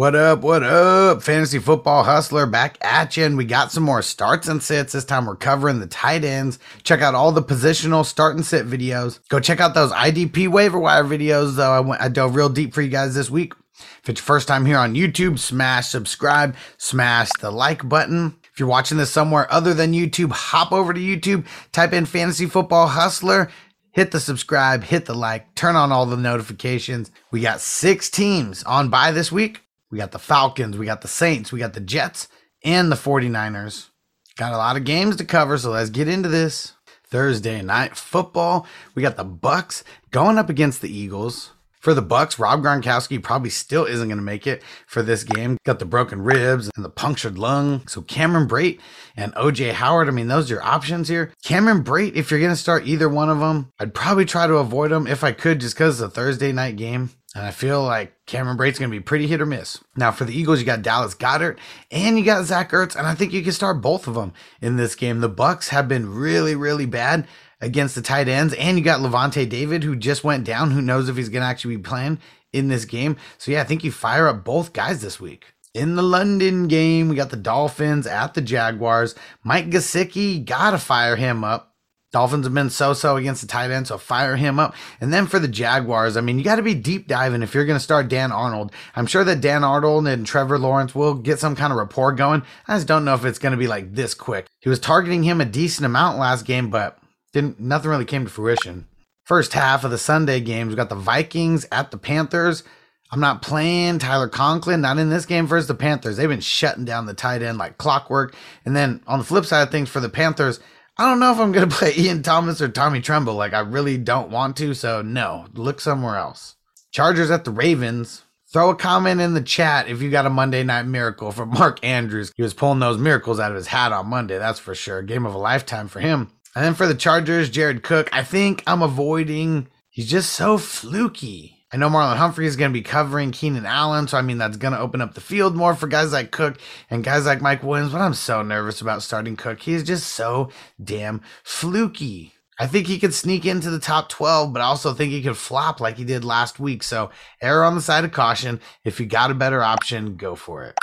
What up? What up? Fantasy football hustler back at you. And we got some more starts and sits. This time we're covering the tight ends. Check out all the positional start and sit videos. Go check out those IDP waiver wire videos, though. I, went, I dove real deep for you guys this week. If it's your first time here on YouTube, smash subscribe, smash the like button. If you're watching this somewhere other than YouTube, hop over to YouTube, type in Fantasy Football Hustler, hit the subscribe, hit the like, turn on all the notifications. We got six teams on by this week. We got the Falcons, we got the Saints, we got the Jets, and the 49ers. Got a lot of games to cover, so let's get into this. Thursday night football. We got the Bucs going up against the Eagles. For the Bucs, Rob Gronkowski probably still isn't going to make it for this game. Got the broken ribs and the punctured lung. So Cameron Brate and OJ Howard, I mean, those are your options here. Cameron Brate, if you're going to start either one of them, I'd probably try to avoid them if I could, just because it's a Thursday night game. And I feel like Cameron Brate's going to be pretty hit or miss. Now, for the Eagles, you got Dallas Goedert and you got Zach Ertz, and I think you can start both of them in this game. The Bucs have been really, really bad against the tight ends, and you got Lavonte David, who just went down. Who knows if he's going to actually be playing in this game? So, yeah, I think you fire up both guys this week. In the London game, we got the Dolphins at the Jaguars. Mike Gesicki, gotta fire him up. Dolphins have been so-so against the tight end, so fire him up. And then for the Jaguars, I mean, you got to be deep diving if you're going to start Dan Arnold. I'm sure that Dan Arnold and Trevor Lawrence will get some kind of rapport going. I just don't know if it's going to be like this quick. He was targeting him a decent amount last game, but didn't nothing really came to fruition. First half of the Sunday games, we got the Vikings at the Panthers. I'm not playing Tyler Conklin, not in this game versus the Panthers. They've been shutting down the tight end like clockwork. And then on the flip side of things for the Panthers, I don't know if I'm to play Ian Thomas or Tommy Tremble. Like, I really don't want to. So, no, look somewhere else. Chargers at the Ravens. Throw a comment in the chat if you got a Monday Night Miracle from Mark Andrews. He was pulling those miracles out of his hat on Monday, that's for sure. Game of a lifetime for him. And then for the Chargers, Jared Cook, I think I'm avoiding. He's just so fluky. I know Marlon Humphrey is going to be covering Keenan Allen, so I mean that's going to open up the field more for guys like Cook and guys like Mike Williams. But I'm so nervous about starting Cook. He's just so damn fluky. I think he could sneak into the top 12, but I also think he could flop like he did last week. So error on the side of caution. If you got a better option, go for it.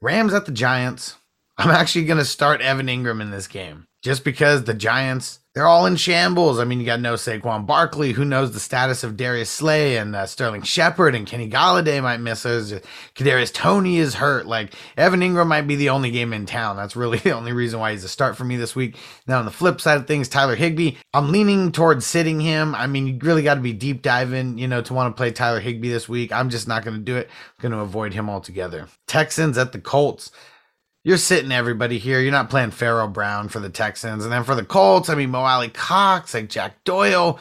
Rams at the Giants. I'm actually going to start Evan Engram in this game just because the Giants they're all in shambles. I mean, you got no Saquon Barkley. Who knows the status of Darius Slay and uh, Sterling Shepard and Kenny Golladay might miss us. Kadarius Toney is hurt. Like Evan Engram might be the only game in town. That's really the only reason why he's a start for me this week. Now on the flip side of things, Tyler Higbee. I'm leaning towards sitting him. I mean, you really got to be deep diving, you know, to want to play Tyler Higbee this week. I'm just not going to do it. Going to avoid him altogether. Texans at the Colts you're sitting everybody here. You're not playing Pharaoh Brown for the Texans. And then for the Colts, I mean, Mo Alie-Cox, like Jack Doyle,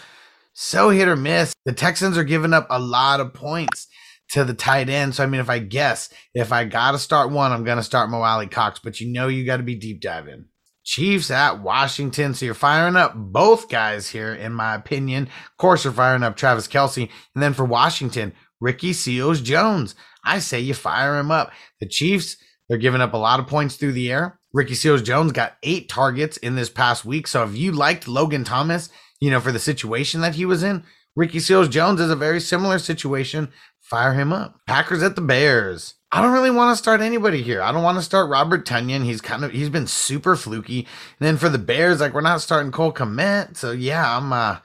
so hit or miss. The Texans are giving up a lot of points to the tight end. So, I mean, if I guess, if I got to start one, I'm going to start Mo Alie-Cox, but you know, you got to be deep diving. Chiefs at Washington. So you're firing up both guys here, in my opinion. Of course, you're firing up Travis Kelce. And then for Washington, Ricky Seals Jones. I say you fire him up. The Chiefs, they're giving up a lot of points through the air. Ricky Seals Jones got eight targets in this past week. So if you liked Logan Thomas, you know, for the situation that he was in, Ricky Seals Jones is a very similar situation. Fire him up. Packers at the Bears. I don't really want to start anybody here. I don't want to start Robert Tonyan. He's kind of he's been super fluky. And then for the Bears, like we're not starting Cole Kmet. So yeah, I'm uh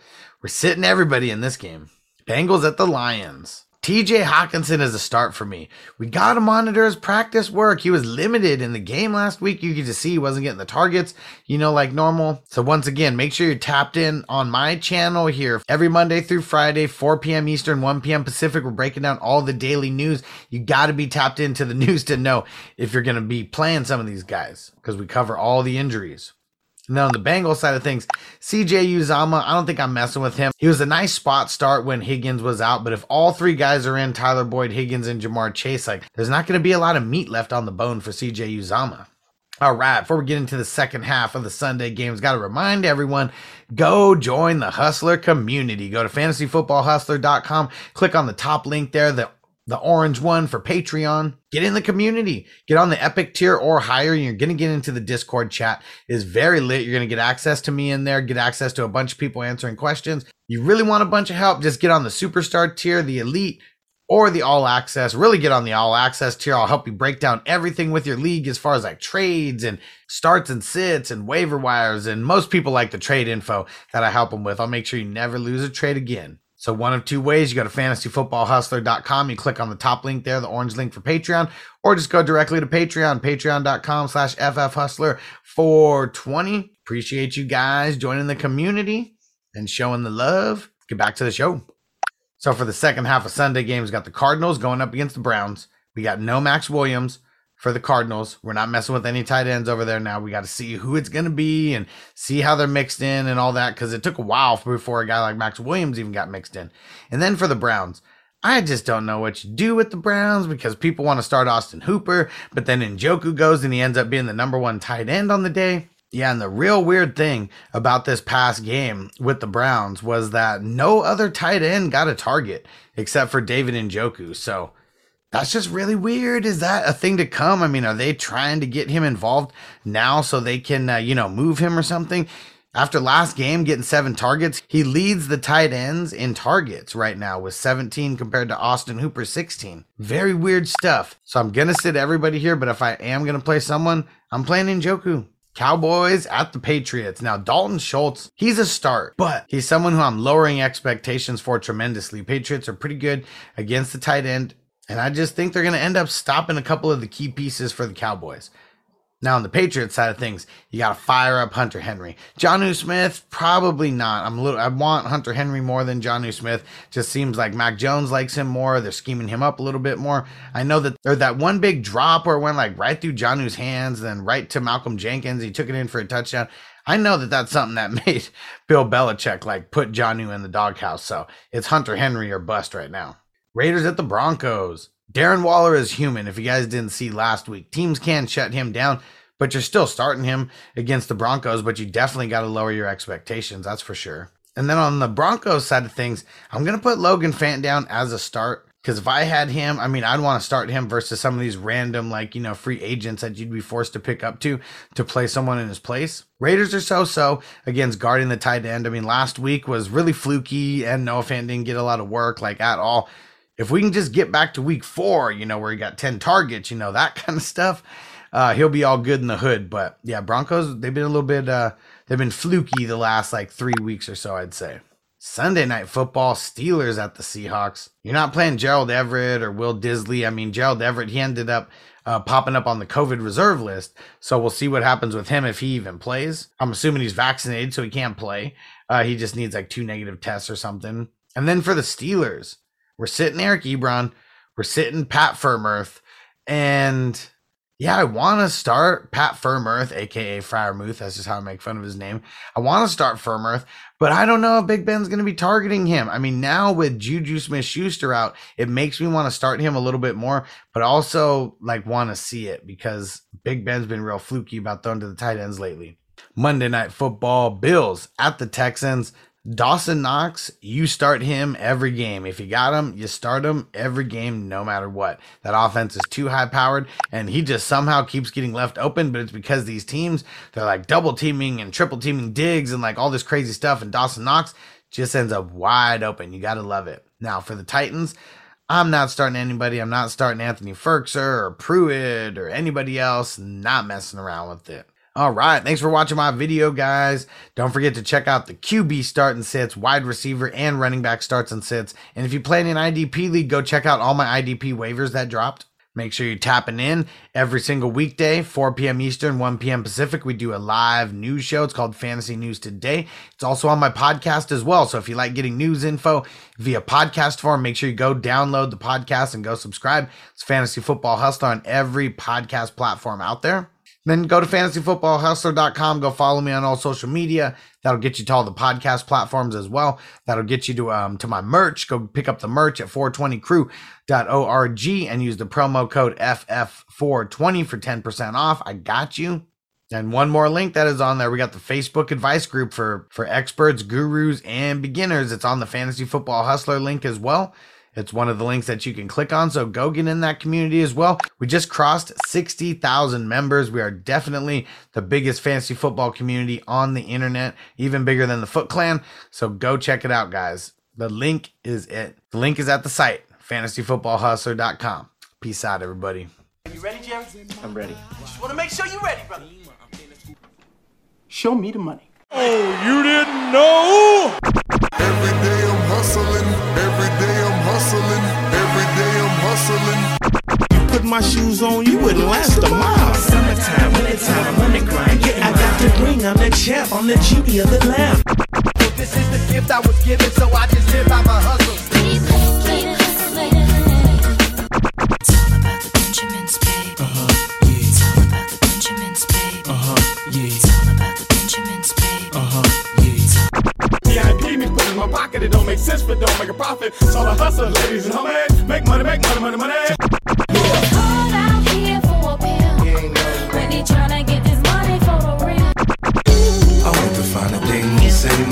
we're sitting everybody in this game. Bengals at the Lions. TJ Hockenson is a start for me. We got to monitor his practice work. He was limited in the game last week. You could just see he wasn't getting the targets, you know, like normal. So once again, make sure you're tapped in on my channel here every Monday through Friday, 4 p.m. Eastern, 1 p.m. Pacific. We're breaking down all the daily news. You got to be tapped into the news to know if you're going to be playing some of these guys because we cover all the injuries. Now on the Bengals side of things, CJ Uzomah, I don't think I'm messing with him. He was a nice spot start when Higgins was out, but if all three guys are in, Tyler Boyd, Higgins, and Ja'Marr Chase, like there's not going to be a lot of meat left on the bone for CJ Uzomah. All right, before we get into the second half of the Sunday games, got to remind everyone go join the Hustler community. Go to fantasyfootballhustler.com, click on the top link there, the the orange one for Patreon. Get in the community. Get on the Epic tier or higher. You're going to get into the Discord chat. It is very lit. You're going to get access to me in there, get access to a bunch of people answering questions. You really want a bunch of help? Just get on the Superstar tier, the Elite, or the All Access. Really get on the All Access tier. I'll help you break down everything with your league as far as like trades and starts and sits and waiver wires. And most people like the trade info that I help them with. I'll make sure you never lose a trade again. So one of two ways, you go to fantasyfootballhustler.com, you click on the top link there, the orange link for Patreon, or just go directly to Patreon, patreon.com slash ffhustler 420. Appreciate you guys joining the community and showing the love. Get back to the show. So for the second half of Sunday games, got the Cardinals going up against the Browns. We got no Maxx Williams for the Cardinals. We're not messing with any tight ends over there now. We got to see who it's going to be and see how they're mixed in and all that because it took a while before a guy like Maxx Williams even got mixed in. And then for the Browns, I just don't know what you do with the Browns because people want to start Austin Hooper, but then Njoku goes and he ends up being the number one tight end on the day. Yeah, and the real weird thing about this past game with the Browns was that no other tight end got a target except for David Njoku. So that's just really weird. Is that a thing to come? I mean, are they trying to get him involved now so they can, uh, you know, move him or something? After last game getting seven targets, he leads the tight ends in targets right now with 17 compared to Austin Hooper 16. Very weird stuff. So I'm going to sit everybody here, but if I am going to play someone, I'm playing Njoku. Cowboys at the Patriots. Now, Dalton Schultz, he's a start, but he's someone who I'm lowering expectations for tremendously. Patriots are pretty good against the tight end and I just think they're going to end up stopping a couple of the key pieces for the Cowboys. Now, on the Patriots side of things, you got to fire up Hunter Henry. Jonnu Smith, probably not. I'm a little, I want Hunter Henry more than Jonnu Smith. Just seems like Mac Jones likes him more. They're scheming him up a little bit more. I know that there's that one big drop where it went like right through Jonnu's hands, then right to Malcolm Jenkins. He took it in for a touchdown. I know that that's something that made Bill Belichick like put Jonnu in the doghouse. So it's Hunter Henry or bust right now. Raiders at the Broncos. Darren Waller is human. If you guys didn't see last week, teams can shut him down, but you're still starting him against the Broncos, but you definitely got to lower your expectations. That's for sure. And then on the Broncos side of things, I'm going to put Logan Fant down as a start. Because if I had him, I mean, I'd want to start him versus some of these random, like, you know, free agents that you'd be forced to pick up to to play someone in his place. Raiders are so so against guarding the tight end. I mean, last week was really fluky and Noah Fant didn't get a lot of work, like, at all if we can just get back to week four, you know, where he got 10 targets, you know, that kind of stuff, uh, he'll be all good in the hood. But yeah, Broncos, they've been a little bit, uh, they've been fluky the last like three weeks or so, I'd say. Sunday night football, Steelers at the Seahawks. You're not playing Gerald Everett or Will Dissly. I mean, Gerald Everett, he ended up uh, popping up on the COVID reserve list. So we'll see what happens with him if he even plays. I'm assuming he's vaccinated, so he can't play. Uh, he just needs like two negative tests or something. And then for the Steelers, we're sitting Eric Ebron. We're sitting Pat Freiermuth. And yeah, I want to start Pat Freiermuth, aka Freiermuth. That's just how I make fun of his name. I want to start Freiermuth, but I don't know if Big Ben's going to be targeting him. I mean, now with Juju Smith Schuster out, it makes me want to start him a little bit more, but also like want to see it because Big Ben's been real fluky about throwing to the tight ends lately. Monday Night Football, Bills at the Texans. Dawson Knox, you start him every game. If you got him, you start him every game, no matter what. That offense is too high powered, and he just somehow keeps getting left open. But it's because these teams, they're like double teaming and triple teaming Diggs and like all this crazy stuff. And Dawson Knox just ends up wide open. You got to love it. Now, for the Titans, I'm not starting anybody. I'm not starting Anthony Firkser or Pruitt or anybody else. Not messing around with it. All right. Thanks for watching my video, guys. Don't forget to check out the QB start and sits, wide receiver, and running back starts and sits. And if you play in an IDP league, go check out all my IDP waivers that dropped. Make sure you're tapping in every single weekday, 4 p.m. Eastern, 1 p.m. Pacific. We do a live news show. It's called Fantasy News Today. It's also on my podcast as well. So if you like getting news info via podcast form, make sure you go download the podcast and go subscribe. It's Fantasy Football Hustler on every podcast platform out there. Then go to fantasyfootballhustler.com. Go follow me on all social media. That'll get you to all the podcast platforms as well. That'll get you to um to my merch. Go pick up the merch at 420crew.org and use the promo code FF420 for 10% off. I got you. And one more link that is on there. We got the Facebook advice group for for experts, gurus, and beginners. It's on the Fantasy Football Hustler link as well. It's one of the links that you can click on. So go get in that community as well. We just crossed 60,000 members. We are definitely the biggest fantasy football community on the internet, even bigger than the Foot Clan. So go check it out, guys. The link is it. The link is at the site, fantasyfootballhustler.com. Peace out, everybody. Are You ready, Jerry? I'm ready. Just want to make sure you're ready, brother. Show me the money. Oh, you didn't know? Every day I'm hustling. Day I'm. Put my shoes on, you wouldn't last a mile. Summertime, wintertime, I'm on the grind. Yeah, I got the ring, I'm the champ, I'm the genie of the lamp. This is the gift I was given, so I just live by my hustle.